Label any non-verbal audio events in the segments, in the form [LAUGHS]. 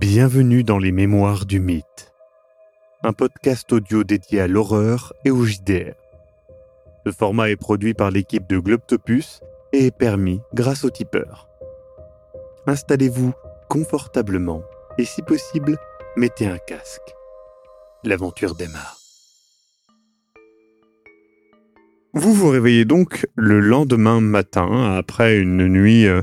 Bienvenue dans les Mémoires du Mythe, un podcast audio dédié à l'horreur et au JDR. Ce format est produit par l'équipe de Globtopus et est permis grâce au tipeur. Installez-vous confortablement et si possible, mettez un casque. L'aventure démarre. Vous vous réveillez donc le lendemain matin après une nuit... euh,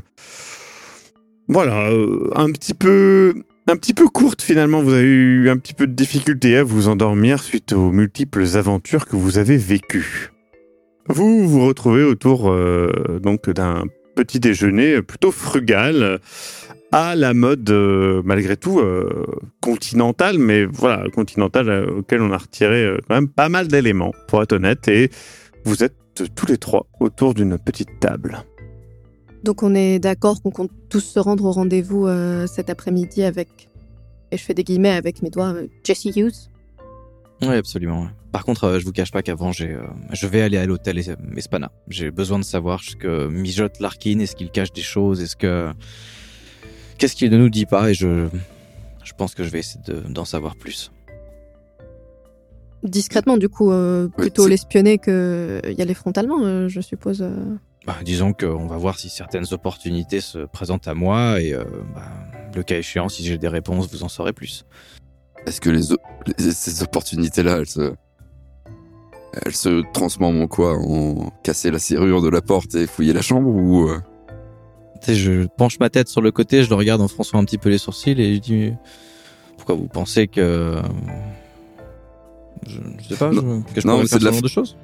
voilà, euh, un petit peu un petit peu courte finalement. Vous avez eu un petit peu de difficulté à vous endormir suite aux multiples aventures que vous avez vécues. Vous vous retrouvez autour euh, donc d'un petit déjeuner plutôt frugal à la mode euh, malgré tout euh, continentale, mais voilà continentale auquel on a retiré quand même pas mal d'éléments pour être honnête. Et vous êtes tous les trois autour d'une petite table. Donc on est d'accord qu'on compte tous se rendre au rendez-vous euh, cet après-midi avec, et je fais des guillemets avec mes doigts, euh, Jesse Hughes. Oui, absolument. Par contre, euh, je vous cache pas qu'avant, j'ai, euh, je vais aller à l'hôtel Es- Espana. J'ai besoin de savoir ce que mijote Larkin. Est-ce qu'il cache des choses Est-ce que qu'est-ce qu'il ne nous dit pas Et je, je pense que je vais essayer de- d'en savoir plus. Discrètement, du coup, plutôt l'espionner que y aller frontalement, je suppose. Bah, disons qu'on va voir si certaines opportunités se présentent à moi et euh, bah, le cas échéant, si j'ai des réponses, vous en saurez plus. Est-ce que les, o- les- ces opportunités-là, elles se, elles se transforment en quoi? En casser la serrure de la porte et fouiller la chambre ou euh, je penche ma tête sur le côté, je le regarde en fronçant un petit peu les sourcils et je dis pourquoi vous pensez que je, je sais pas Non. je- que je Non, pourrais mais faire c'est de la ce genre de choses?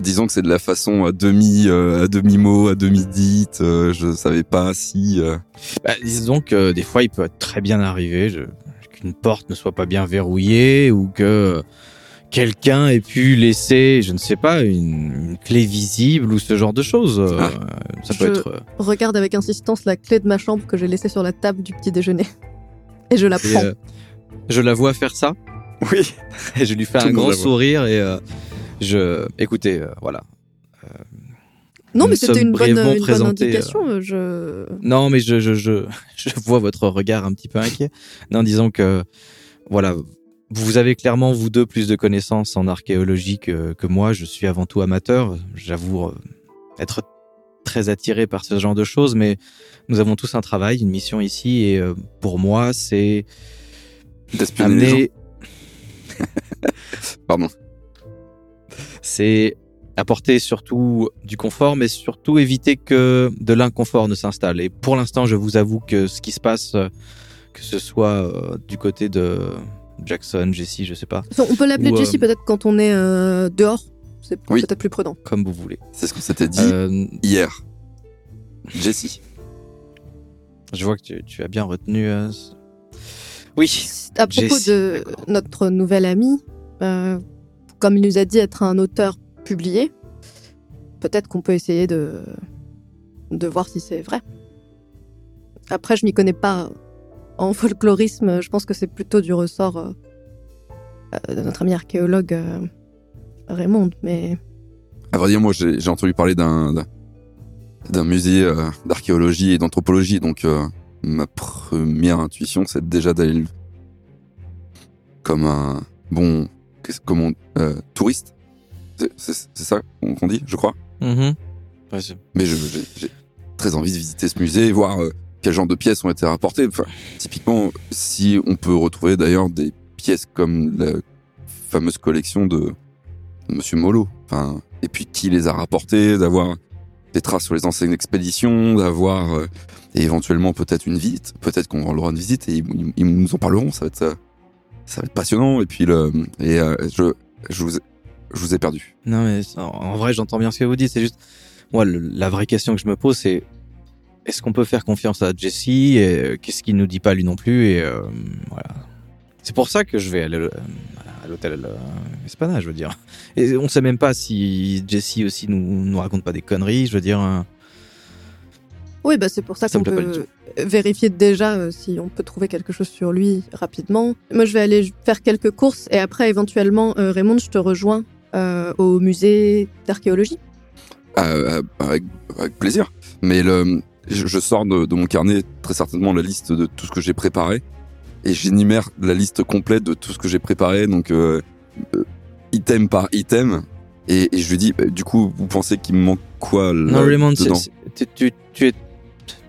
Disons que c'est de la façon à demi, euh, à demi mot, à demi dite. euh, je savais pas si. euh, Bah, disons que des fois, il peut être très bien arrivé je- qu'une porte ne soit pas bien verrouillée ou que quelqu'un ait pu laisser, je ne sais pas, une, une clé visible ou ce genre de choses. Euh, Ah. ça peut Je- être. euh, Regarde avec insistance la clé de ma chambre que j'ai laissée sur la table du petit déjeuner. [LAUGHS] Et je la et, prends. euh, je la vois faire ça Oui. et je lui fais Tout un grand sourire et euh, je. Écoutez, euh, voilà. non, nous mais c'était une bonne, une bonne indication. euh, Je... Non, mais je, je, je, [LAUGHS] je vois votre regard un petit peu inquiet. Non, disons que, voilà, vous avez clairement, vous deux, plus de connaissances en archéologie que, que moi. Je suis avant tout amateur. J'avoue euh, être très attiré par ce genre de choses, mais nous avons tous un travail, une mission ici, et euh, pour moi, c'est D'espionner les gens. amener. [LAUGHS] Pardon. C'est apporter surtout du confort, mais surtout éviter que de l'inconfort ne s'installe. Et pour l'instant, je vous avoue que ce qui se passe, euh, que ce soit euh, du côté de Jackson, Jesse, je sais pas, On peut l'appeler Ou, euh, Jesse peut-être quand on est euh, dehors. C'est Oui. peut-être plus prudent. comme vous voulez. C'est ce qu'on s'était dit Euh, hier. Jessie. je vois que tu, tu as bien retenu. euh, Oui, À propos de notre nouvel ami, euh, comme il nous a dit être un auteur publié, peut-être qu'on peut essayer de, voir si c'est vrai. Après, je m'y connais pas en folklorisme. Je pense que c'est plutôt du ressort euh, euh, de notre ami archéologue euh, Raymond. Mais À vrai dire, moi, j'ai entendu parler d'un d'un- musée d'archéologie et d'anthropologie, donc ma première intuition, c'est déjà d'aller le- comme un bon, comme on- euh, touriste. C'est- ça qu'on dit, je crois. Mhm. Ouais, c'est- Mais j'ai très envie de visiter ce musée, voir euh, quel genre de pièces ont été rapportées. Enfin, typiquement, si on peut retrouver d'ailleurs des pièces comme la fameuse collection de Monsieur Molo. Enfin, et puis qui les a rapportées, d'avoir des traces sur les anciennes expéditions, d'avoir euh, et éventuellement peut-être une visite. Peut-être qu'on aura une visite et ils, ils- ils nous en parleront. Ça va être euh, ça va être passionnant. Et puis le et euh, je je vous ai, je vous ai perdu. Non, mais en, vrai, j'entends bien ce que vous dites. C'est juste, moi, le- la vraie question que je me pose, c'est est-ce qu'on peut faire confiance à Jesse et euh, qu'est-ce qu'il nous dit pas lui non plus Et euh, voilà. C'est pour ça que je vais aller à l'hôtel euh, Espana, je veux dire. Et on sait même pas si Jesse aussi nous, nous raconte pas des conneries. Je veux dire, euh, oui, bah, c'est pour ça Ça qu'on me plaît pas peut vérifier déjà euh, si on peut trouver quelque chose sur lui rapidement. Moi, je vais aller faire quelques courses et après, éventuellement, euh, Raymond, je te rejoins euh, au musée d'archéologie. Euh, avec, avec plaisir. Mais le, je, je sors de, de mon carnet très certainement la liste de tout ce que j'ai préparé. et j'énumère la liste complète de tout ce que j'ai préparé, donc euh, euh, item par item. Et, et je lui dis, bah, du coup, vous pensez qu'il me manque quoi là, non, Raymond, c'est- dedans c'est- tu, tu, tu es,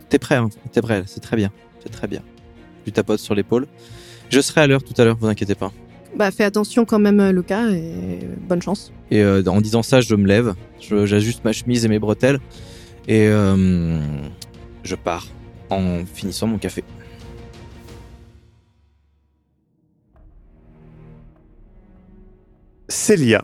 t'es prêt, hein, t'es prêt, c'est très bien, c'est très bien. Tu tapotes sur l'épaule. Je serai à l'heure tout à l'heure, vous inquiétez pas. Bah, fais attention quand même, Lucas, et bonne chance. Et euh, en disant ça, je me lève, je- j'ajuste ma chemise et mes bretelles, et euh, je pars en finissant mon café. Célia,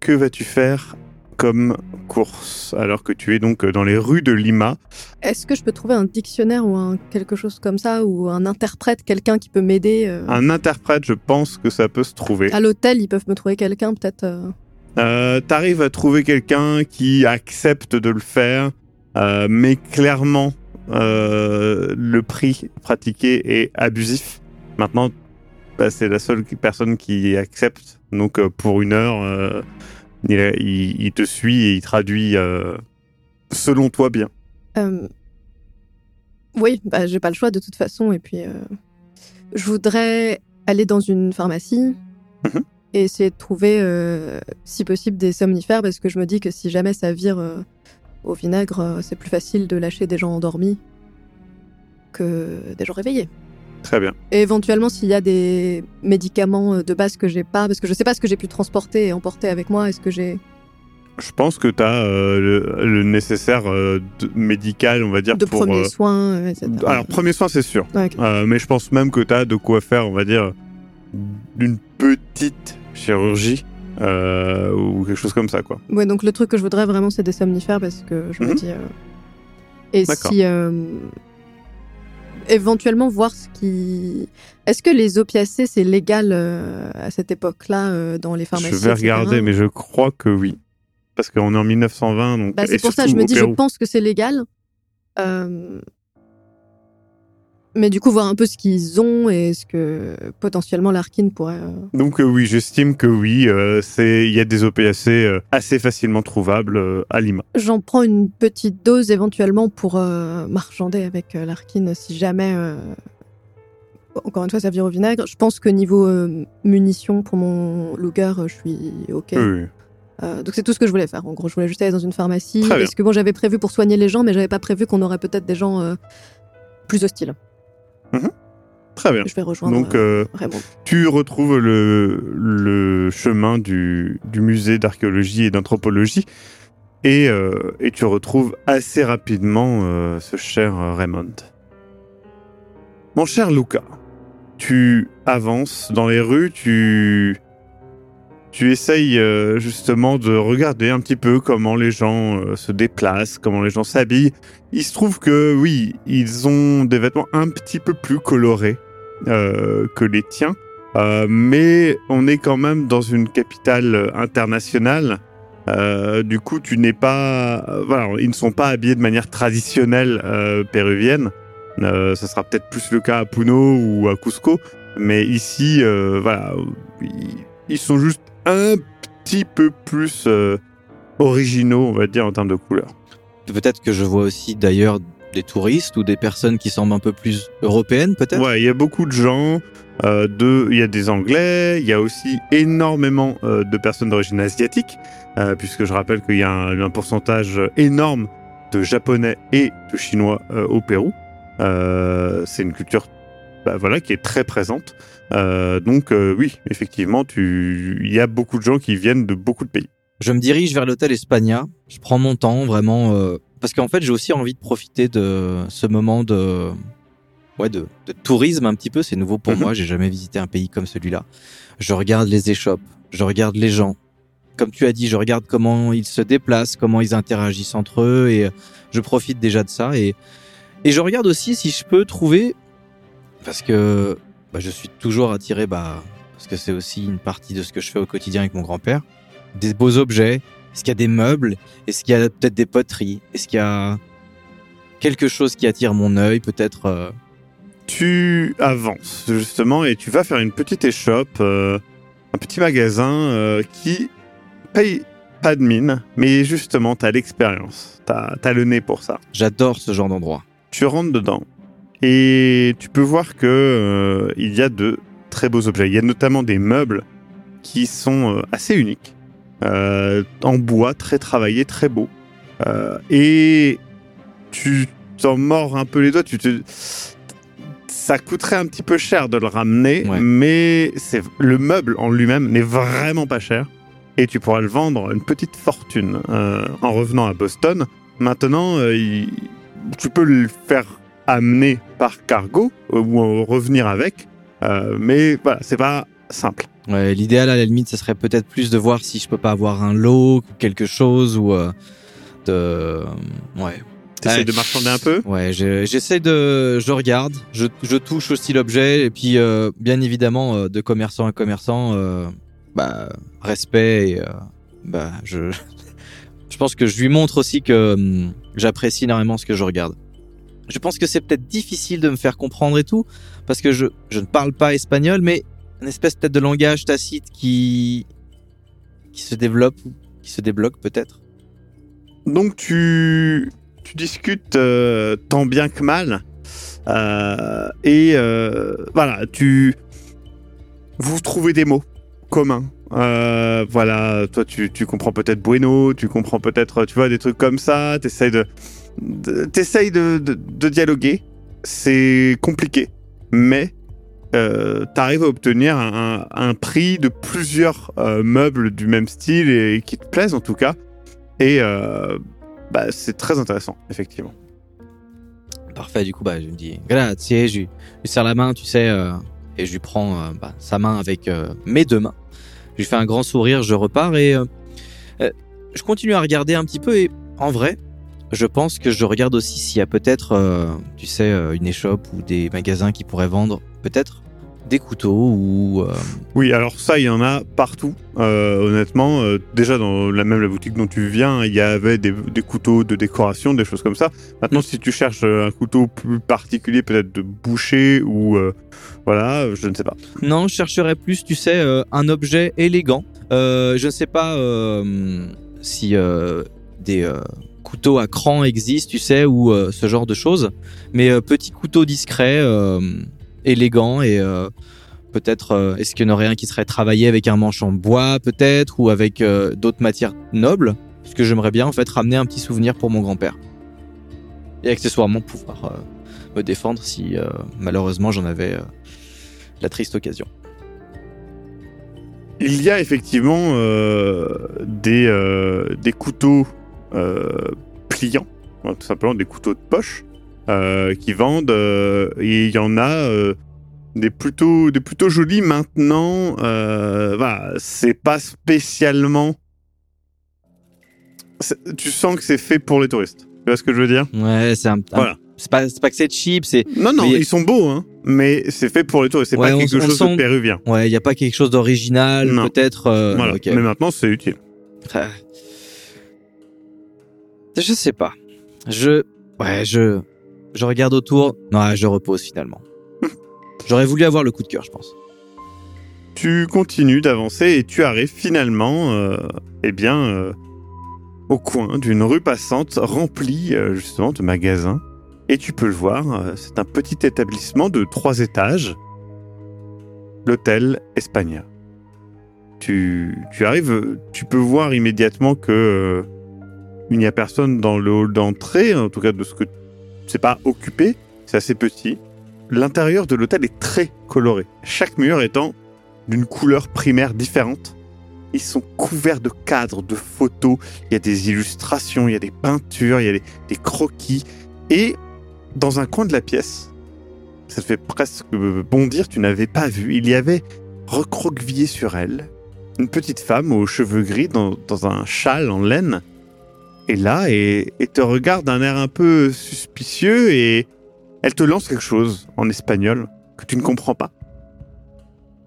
que vas-tu faire comme course alors que tu es donc dans les rues de Lima Est-ce que je peux trouver un dictionnaire ou un quelque chose comme ça, ou un interprète, quelqu'un qui peut m'aider euh, Un interprète, je pense que ça peut se trouver. À l'hôtel, ils peuvent me trouver quelqu'un, peut-être. euh, Euh, T'arrives à trouver quelqu'un qui accepte de le faire, euh, mais clairement, euh, le prix pratiqué est abusif. Maintenant, bah, c'est la seule personne qui accepte. Donc, euh, pour une heure, euh, il, il- il te suit et il traduit euh, selon toi bien. Euh, Oui, bah, j'ai pas le choix de toute façon. Et puis, euh, je voudrais aller dans une pharmacie Mhm. et essayer de trouver, si possible, des somnifères parce que je me dis que si jamais ça vire au vinaigre, c'est plus facile de lâcher des gens endormis que des gens réveillés. Très bien. Et éventuellement, s'il y a des médicaments euh, de base que j'ai pas, parce que je sais pas ce que j'ai pu transporter et emporter avec moi, est-ce que j'ai Je pense que tu as le, le nécessaire euh, de- médical, on va dire, de pour... premiers euh, soins, euh, etc. alors, premier soin, c'est sûr. Euh, mais je pense même que tu as de quoi faire, on va dire, d'une petite chirurgie euh, ou quelque chose comme ça, quoi. Ouais, donc le truc que je voudrais vraiment, c'est des somnifères parce que je me Mhm. dis. euh, Et si. Éventuellement voir ce qui. Est-ce que les opiacés, c'est légal euh, à cette époque-là euh, dans les pharmacies je vais etc. regarder, mais je crois que oui. Parce qu'on est en 1920, donc... Bah, c'est pour ça, surtout je me dis, je pense que c'est légal. Euh, Mais du coup, voir un peu ce qu'ils ont et ce que potentiellement Larkin pourrait. euh, Donc euh, oui, j'estime que oui, euh, c'est il y a des OPAC assez facilement trouvables à Lima. J'en prends une petite dose éventuellement pour marchander avec Larkin si jamais. Encore une fois, ça vire au vinaigre. Je pense que niveau munitions pour mon Luger, je suis OK. Oui. Euh, donc c'est tout ce que je voulais faire. En gros, je voulais juste aller dans une pharmacie. Parce que bon, j'avais prévu pour soigner les gens, mais j'avais pas prévu qu'on aurait peut-être des gens euh, plus hostiles. Très bien. Je vais rejoindre Donc euh, euh, Raymond. tu retrouves le, le chemin du, du musée d'archéologie et d'anthropologie et, euh, et tu retrouves assez rapidement euh, ce cher Raymond. Mon cher Luca, tu avances dans les rues, tu, tu essayes euh, justement de regarder un petit peu comment les gens euh, se déplacent, comment les gens s'habillent. Il se trouve que oui, ils ont des vêtements un petit peu plus colorés euh, que les tiens. Mais on est quand même dans une capitale internationale. Du coup, tu n'es pas. voilà, ils ne sont pas habillés de manière traditionnelle péruvienne. Ça sera peut-être plus le cas à Puno ou à Cusco. Mais ici, voilà, ils sont juste un petit peu plus euh, originaux, on va dire, en termes de couleurs. Peut-être que je vois aussi d'ailleurs des touristes ou des personnes qui semblent un peu plus européennes, peut-être? Ouais, il y a beaucoup de gens. euh, de, il y a des Anglais, il y a aussi énormément euh, de personnes d'origine asiatique, puisque je rappelle qu'il y a un, un pourcentage énorme de Japonais et de Chinois au Pérou. C'est une culture, bah, voilà, qui est très présente. Euh, donc euh, oui, effectivement, tu, il y a beaucoup de gens qui viennent de beaucoup de pays. Je me dirige vers l'hôtel Espagna. Je prends mon temps vraiment euh, parce qu'en fait j'ai aussi envie de profiter de ce moment de ouais de, de tourisme un petit peu. C'est nouveau pour Mhm. moi. J'ai jamais visité un pays comme celui-là. Je regarde les échoppes. Je regarde les gens. Comme tu as dit, je regarde comment ils se déplacent, comment ils interagissent entre eux et euh, je profite déjà de ça et et je regarde aussi si je peux trouver parce que bah, je suis toujours attiré bah parce que c'est aussi une partie de ce que je fais au quotidien avec mon grand-père des beaux objets Est-ce qu'il y a des meubles? Est-ce qu'il y a peut-être des poteries? Est-ce qu'il y a quelque chose qui attire mon œil? Peut-être. euh, tu avances justement et tu vas faire une petite échoppe, euh, un petit magasin euh, qui paye pas de mine, mais justement, tu as l'expérience, tu as, le nez pour ça. J'adore ce genre d'endroit. Tu rentres dedans Et tu peux voir que euh, il y a de très beaux objets. Il y a notamment des meubles qui sont euh, assez uniques, euh, en bois, très travaillés, très beaux. Euh, et tu t'en mords un peu les doigts. Tu te... Ça coûterait un petit peu cher de le ramener, Ouais. mais c'est le meuble en lui-même n'est vraiment pas cher. Et tu pourras le vendre une petite fortune en revenant à Boston. Maintenant, il- tu peux le faire amener par cargo euh, ou en revenir avec, euh, mais voilà, c'est pas simple. Ouais, l'idéal à la limite, ce serait peut-être plus de voir si je peux pas avoir un lot ou quelque chose ou euh, de ouais. T'essayes Ouais. de marchander un peu? Ouais, je- j'essaie de, je regarde, je, je touche aussi l'objet et puis euh, bien évidemment de commerçant à commerçant, bah respect et bah je, [LAUGHS] je pense que je lui montre aussi que hum, j'apprécie énormément ce que je regarde. Je pense que c'est peut-être difficile de me faire comprendre et tout parce que je, je ne parle pas espagnol, mais une espèce peut-être de langage tacite qui qui se développe, qui se débloque peut-être. Donc tu, tu discutes euh, tant bien que mal. Euh, et euh, voilà, tu. Vous trouvez des mots communs. Voilà, toi tu, tu comprends peut-être bueno, tu comprends peut-être, tu vois, des trucs comme ça. T'essayes de, de, t'essayes de, dialoguer. C'est compliqué, mais euh, t'arrives à obtenir un, prix de plusieurs euh, meubles du même style et qui te plaisent en tout cas. Et euh, bah, c'est très intéressant, effectivement. Parfait, du coup, bah, je me dis grazie, je lui, serre la main, tu sais, et je lui prends bah, sa main avec mes deux mains. Je lui fais un grand sourire, je repars et je continue à regarder un petit peu et en vrai, je pense que je regarde aussi s'il y a peut-être, euh, tu sais, euh, une échoppe ou des magasins qui pourraient vendre peut-être des couteaux ou euh, Oui, alors ça, il y en a partout, euh, honnêtement. Euh, déjà, dans la même la boutique dont tu viens, il y avait des, des couteaux de décoration, des choses comme ça. Maintenant, si tu cherches un couteau plus particulier, peut-être de boucher ou... voilà, je ne sais pas. Non, je chercherais plus, tu sais, un objet élégant. Je ne sais pas si des couteaux à cran existent, tu sais, ou euh, ce genre de choses. Mais euh, petit couteau discret, euh, élégant et peut-être est-ce qu'il y en aurait un qui serait travaillé avec un manche en bois, peut-être, ou avec d'autres matières nobles? Parce que j'aimerais bien en fait ramener un petit souvenir pour mon grand-père. Et accessoirement pouvoir me défendre si malheureusement j'en avais la triste occasion. Il y a effectivement des, des couteaux pliants, hein, tout simplement des couteaux de poche, euh, qui vendent. euh, et il y en a euh, des, plutôt, des plutôt jolis maintenant. Euh, voilà, c'est pas spécialement. Tu sens que c'est fait pour les touristes. Tu vois ce que je veux dire? Ouais, c'est un, Voilà. c'est pas, pas que c'est cheap, c'est Non, non, Mais- ils sont beaux, hein, mais c'est fait pour les touristes. C'est Ouais, pas quelque on chose sent- de péruvien. ouais, il y a pas quelque chose d'original, peut-être. euh, voilà. Mais maintenant, c'est utile. Ah. Je sais pas. Je, ouais, je, je regarde autour. Non, je repose finalement. [LAUGHS] J'aurais voulu avoir le coup de cœur, je pense. Tu continues d'avancer et tu arrives finalement, euh, eh bien, euh, au coin d'une rue passante remplie euh, justement de magasins. Et tu peux le voir, c'est un petit établissement de trois étages, l'hôtel Espagna. Tu, tu arrives, tu peux voir immédiatement que il n'y a personne dans le hall d'entrée, en tout cas de ce que c'est pas occupé, c'est assez petit. L'intérieur de l'hôtel est très coloré, chaque mur étant d'une couleur primaire différente. Ils sont couverts de cadres, de photos, il y a des illustrations, il y a des peintures, il y a des, croquis. Et dans un coin de la pièce, ça te fait presque bondir, tu n'avais pas vu, il y avait recroquevillé sur elle une petite femme aux cheveux gris dans un châle en laine. Et là, et, et te regarde d'un air un peu suspicieux et elle te lance quelque chose en espagnol que tu ne comprends pas.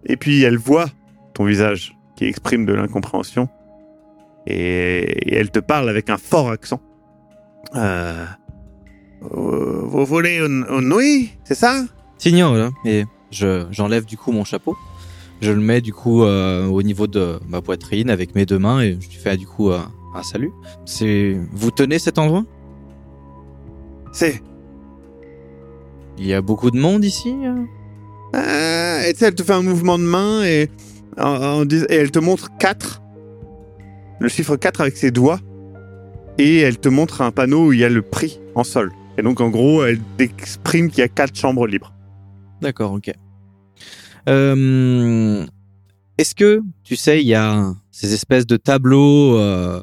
Et puis elle voit ton visage qui exprime de l'incompréhension. Et, elle te parle avec un fort accent. Euh, vous voulez une, une nuit, c'est ça? Signor, là. Et je, j'enlève du coup mon chapeau. Je le mets du coup euh, au niveau de ma poitrine avec mes deux mains et je fais du coup euh, un salut. C'est, vous tenez cet endroit? C'est. Il y a beaucoup de monde ici euh? Ah, et tu sais, elle te fait un mouvement de main et, en- en dis- et elle te montre 4. Le chiffre 4 avec ses doigts. Et elle te montre un panneau où il y a le prix en sol. Et donc, en gros, elle exprime qu'il y a 4 chambres libres. D'accord, ok. Euh, Est-ce que, tu sais, il y a ces espèces de tableaux, euh,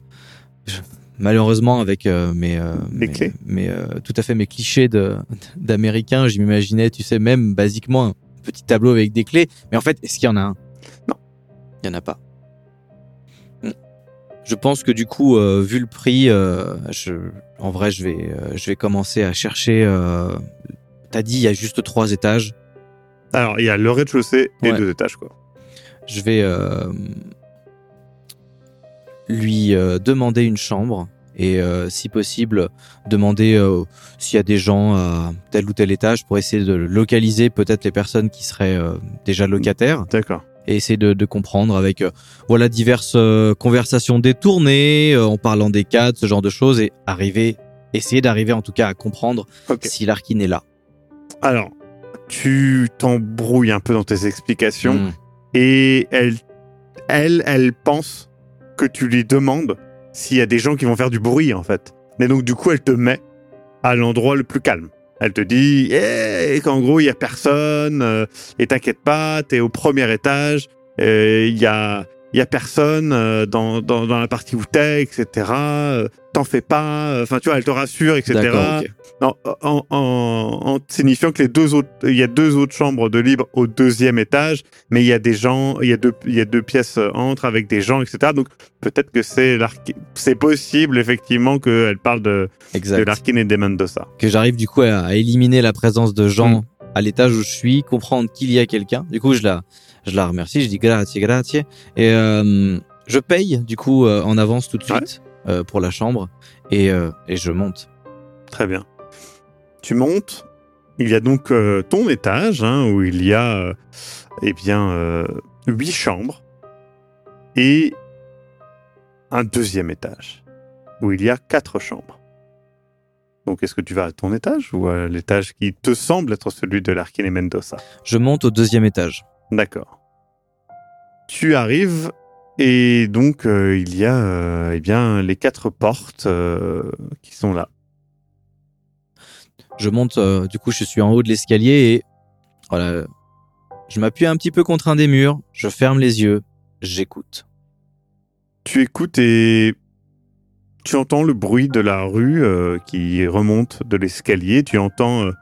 malheureusement avec euh, mes, euh, mes- clés. mes, euh, tout à fait mes clichés de d'américains, je m'imaginais, tu sais, même basiquement un petit tableau avec des clés. Mais en fait, est-ce qu'il y en a un? Non. Il y en a pas. Hmm. Je pense que du coup, vu le prix, je, en vrai, je vais, je vais commencer à chercher. T'as dit, il y a juste trois étages. Alors, il y a le rez-de-chaussée et Ouais. deux étages, quoi. je vais lui euh, demander une chambre et euh, si possible demander euh, s'il y a des gens à tel ou tel étage pour essayer de localiser peut-être les personnes qui seraient déjà locataires D'accord. et essayer de, de comprendre avec voilà diverses conversations détournées en parlant des cadres ce genre de choses et arriver essayer d'arriver en tout cas à comprendre si Larkin est là Alors, tu t'embrouilles un peu dans tes explications. Hmm. Et elle, elle, elle pense que tu lui demandes s'il y a des gens qui vont faire du bruit, en fait. Mais donc, du coup, elle te met à l'endroit le plus calme. Elle te dit eh, qu'en gros, il y a personne, euh, et t'inquiète pas, t'es au premier étage, il y a, il y a personne euh, dans, dans, dans la partie où t'es, etc. euh, T'en fais pas, enfin, tu vois, elle te rassure, etc. en, en, en signifiant que les deux autres, il y a deux autres chambres de libre au deuxième étage, mais il y a des gens, il y a deux, il y a deux pièces euh, entre avec des gens, etc. Donc peut-être que c'est c'est possible effectivement qu'elle parle de, de Larkin et des Mendoza. que j'arrive du coup à, à éliminer la présence de gens Mm. À l'étage où je suis, comprendre qu'il y a quelqu'un. Du coup, je la, je la remercie, je dis grazie, grazie. Et euh, je paye du coup euh, en avance tout de Ouais. suite euh, pour la chambre et, et je monte. Très bien. Tu montes. Il y a donc ton étage hein, où il y a eh bien huit chambres et un deuxième étage où il y a quatre chambres. Donc est-ce que tu vas à ton étage ou à l'étage qui te semble être celui de Larkin et Mendoza? Je monte au deuxième étage. D'accord. Tu arrives et donc euh, il y a euh, eh bien les quatre portes euh, qui sont là. Je monte, du coup, je suis en haut de l'escalier et voilà, je m'appuie un petit peu contre un des murs, je ferme les yeux, j'écoute. Tu écoutes et tu entends le bruit de la rue euh, qui remonte de l'escalier. Tu entends euh,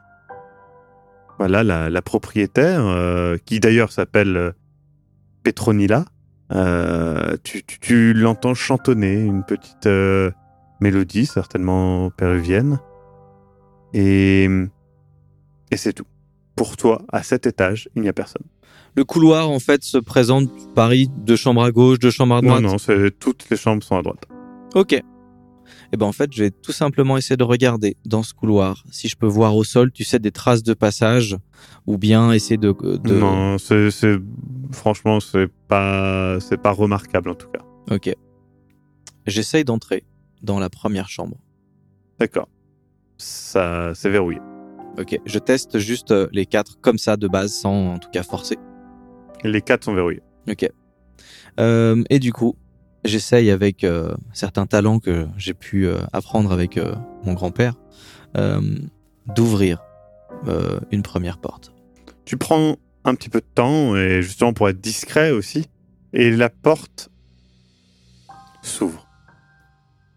voilà la, la propriétaire euh, qui d'ailleurs s'appelle Petronilla. Tu tu- tu l'entends chantonner une petite mélodie certainement péruvienne et et c'est tout. Pour toi, à cet étage, il n'y a personne. Le couloir, en fait, se présente, Paris, deux chambres à gauche, deux chambres à Non, droite. non, c'est toutes les chambres sont à droite. Ok. Et ben en fait, je vais tout simplement essayer de regarder dans ce couloir si je peux voir au sol, tu sais, des traces de passage, ou bien essayer de. de... Non, c'est, c'est- franchement, c'est pas, c'est pas remarquable en tout cas. Ok. J'essaye d'entrer dans la première chambre. D'accord. Ça, c'est verrouillé. Ok. Je teste juste euh, les quatre comme ça de base, sans en tout cas forcer. Les quatre sont verrouillés. Ok. Euh, et du coup, j'essaye avec euh, certains talents que j'ai pu euh, apprendre avec euh, mon grand-père d'ouvrir une première porte. Tu prends un petit peu de temps et justement pour être discret aussi, et la porte s'ouvre.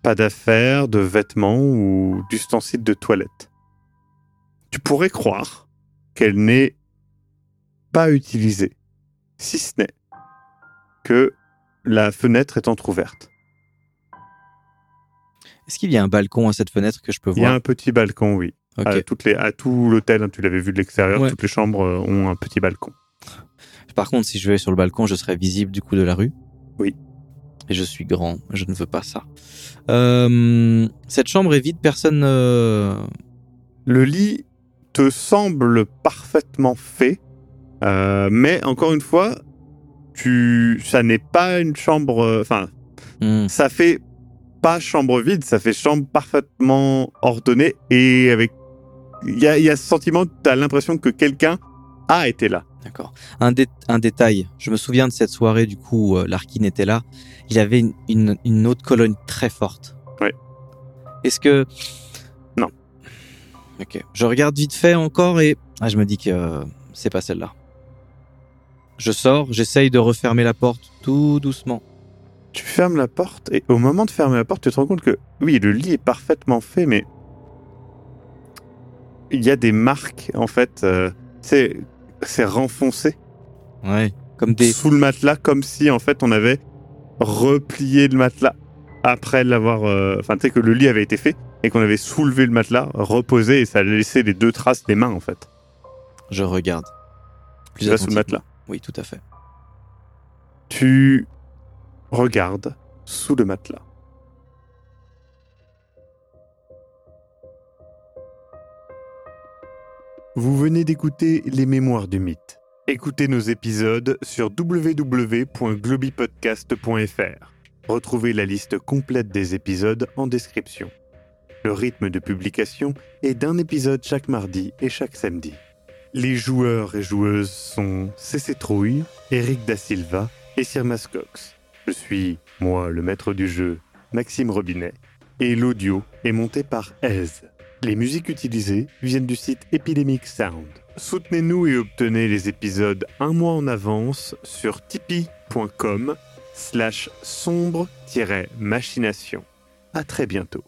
Pas d'affaires, de vêtements ou d'ustensiles de toilette. Tu pourrais croire qu'elle n'est pas utilisée, si ce n'est que la fenêtre est entr'ouverte. Est-ce qu'il y a un balcon à cette fenêtre que je peux Il y a voir un petit balcon, oui. À, toutes les, à tout l'hôtel, hein, tu l'avais vu de l'extérieur, Ouais. toutes les chambres euh, ont un petit balcon. Par contre, si je vais sur le balcon, je serai visible du coup de la rue. Oui. Et je suis grand, je ne veux pas ça. Euh, cette chambre est vide, personne. euh, Le lit te semble parfaitement fait, euh, mais encore une fois, tu, ça n'est pas une chambre. euh, Enfin, hmm, ça fait pas chambre vide, ça fait chambre parfaitement ordonnée et avec il y a, y a ce sentiment, tu as l'impression que quelqu'un a été là. D'accord. Un, dé- un détail. Je me souviens de cette soirée, du coup, euh, Larkin était là. Il avait une, une, une autre colonne très forte. Ouais. Est-ce que. Non. Ok. Je regarde vite fait encore et. Ah, je me dis que euh, c'est pas celle-là. Je sors, j'essaye de refermer la porte tout doucement. Tu fermes la porte et au moment de fermer la porte, tu te rends compte que oui, le lit est parfaitement fait, mais il y a des marques en fait. euh, c'est c'est renfoncé Ouais. Comme des. sous le matelas, comme si en fait on avait replié le matelas après l'avoir. euh, Enfin, tu sais que le lit avait été fait et qu'on avait soulevé le matelas, reposé et ça a laissé les deux traces des mains en fait. Je regarde. Plus Tu vas sous le matelas. Oui, tout à fait. Tu regardes sous le matelas. Vous venez d'écouter Les Mémoires du Mythe. Écoutez nos épisodes sur www.globipodcast.fr. Retrouvez la liste complète des épisodes en description. Le rythme de publication est d'un épisode chaque mardi et chaque samedi. Les joueurs et joueuses sont CC Trouille, Eric Da Silva et Sirmas Cox. Je suis, moi, le maître du jeu, Maxime Robinet, et l'audio est monté par Aise. Les musiques utilisées viennent du site Epidemic Sound. Soutenez-nous et obtenez les épisodes un mois en avance sur tipeee.com slash sombre-machination. À très bientôt.